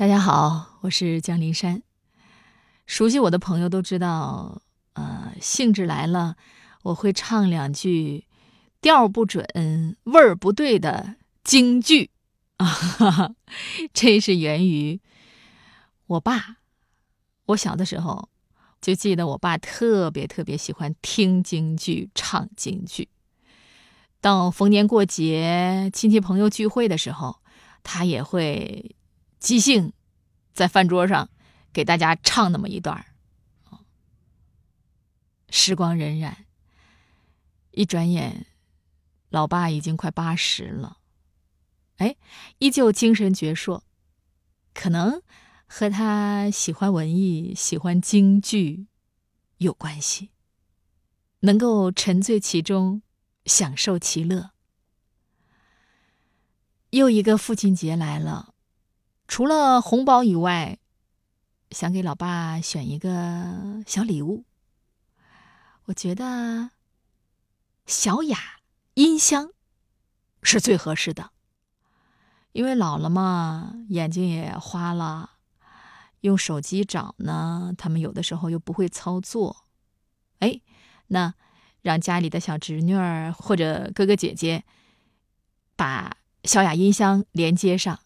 大家好，我是江林山。熟悉我的朋友都知道，呃，兴致来了，我会唱两句调不准、味儿不对的京剧啊。这是源于我爸。我小的时候就记得，我爸特别特别喜欢听京剧、唱京剧。到逢年过节、亲戚朋友聚会的时候，他也会。即兴，在饭桌上给大家唱那么一段。时光荏苒，一转眼，老爸已经快八十了，哎，依旧精神矍铄。可能和他喜欢文艺、喜欢京剧有关系，能够沉醉其中，享受其乐。又一个父亲节来了。除了红包以外，想给老爸选一个小礼物。我觉得小雅音箱是最合适的，因为老了嘛，眼睛也花了，用手机找呢，他们有的时候又不会操作。哎，那让家里的小侄女儿或者哥哥姐姐把小雅音箱连接上。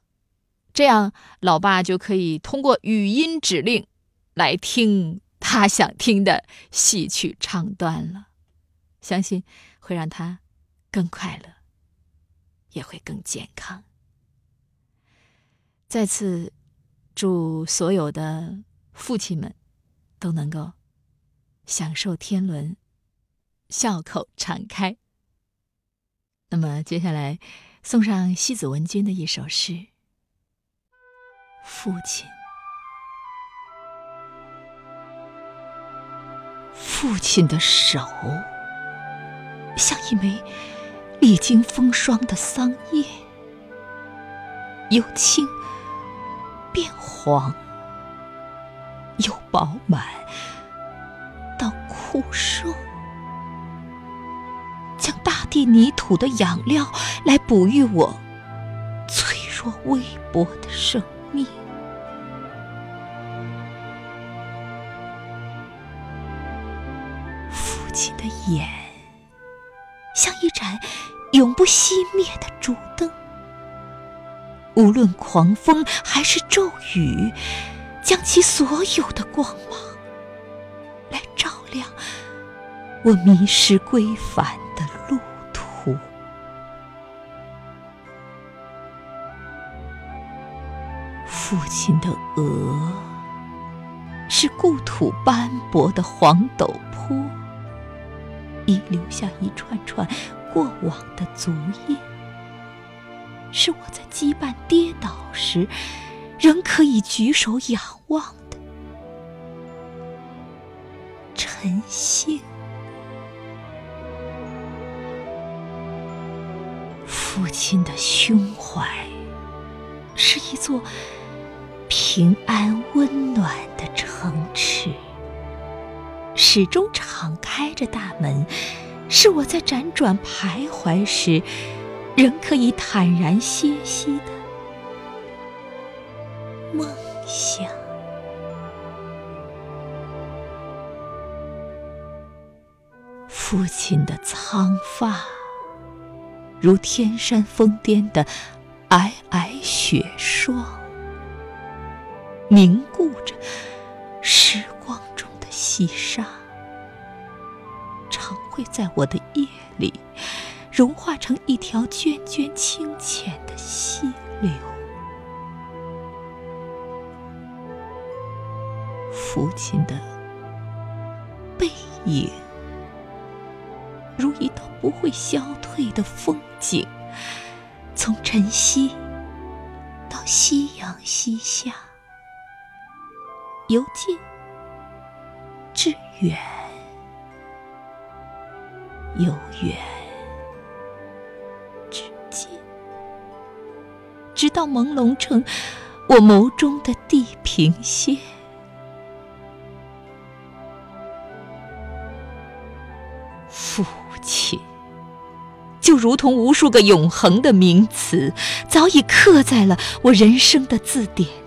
这样，老爸就可以通过语音指令来听他想听的戏曲唱段了。相信会让他更快乐，也会更健康。再次祝所有的父亲们都能够享受天伦，笑口常开。那么，接下来送上西子文君的一首诗。父亲，父亲的手像一枚历经风霜的桑叶，由青变黄，由饱满到枯瘦，将大地泥土的养料来哺育我脆弱微薄的生。命。父亲的眼像一盏永不熄灭的烛灯，无论狂风还是骤雨，将其所有的光芒来照亮我迷失归返。父亲的额是故土斑驳的黄陡坡，遗留下一串串过往的足印，是我在羁绊跌倒时仍可以举手仰望的晨星。父亲的胸怀是一座。平安温暖的城池，始终敞开着大门，是我在辗转徘徊时，仍可以坦然歇息的梦想。父亲的苍发，如天山峰巅的皑皑雪霜。凝固着时光中的细沙，常会在我的夜里融化成一条涓涓清浅的溪流。父亲的背影，如一道不会消退的风景，从晨曦到夕阳西下。由近至远，由远至近，直到朦胧成我眸中的地平线。父亲，就如同无数个永恒的名词，早已刻在了我人生的字典。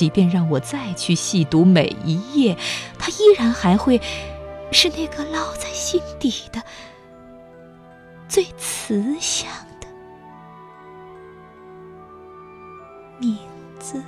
即便让我再去细读每一页，它依然还会是那个烙在心底的最慈祥的名字。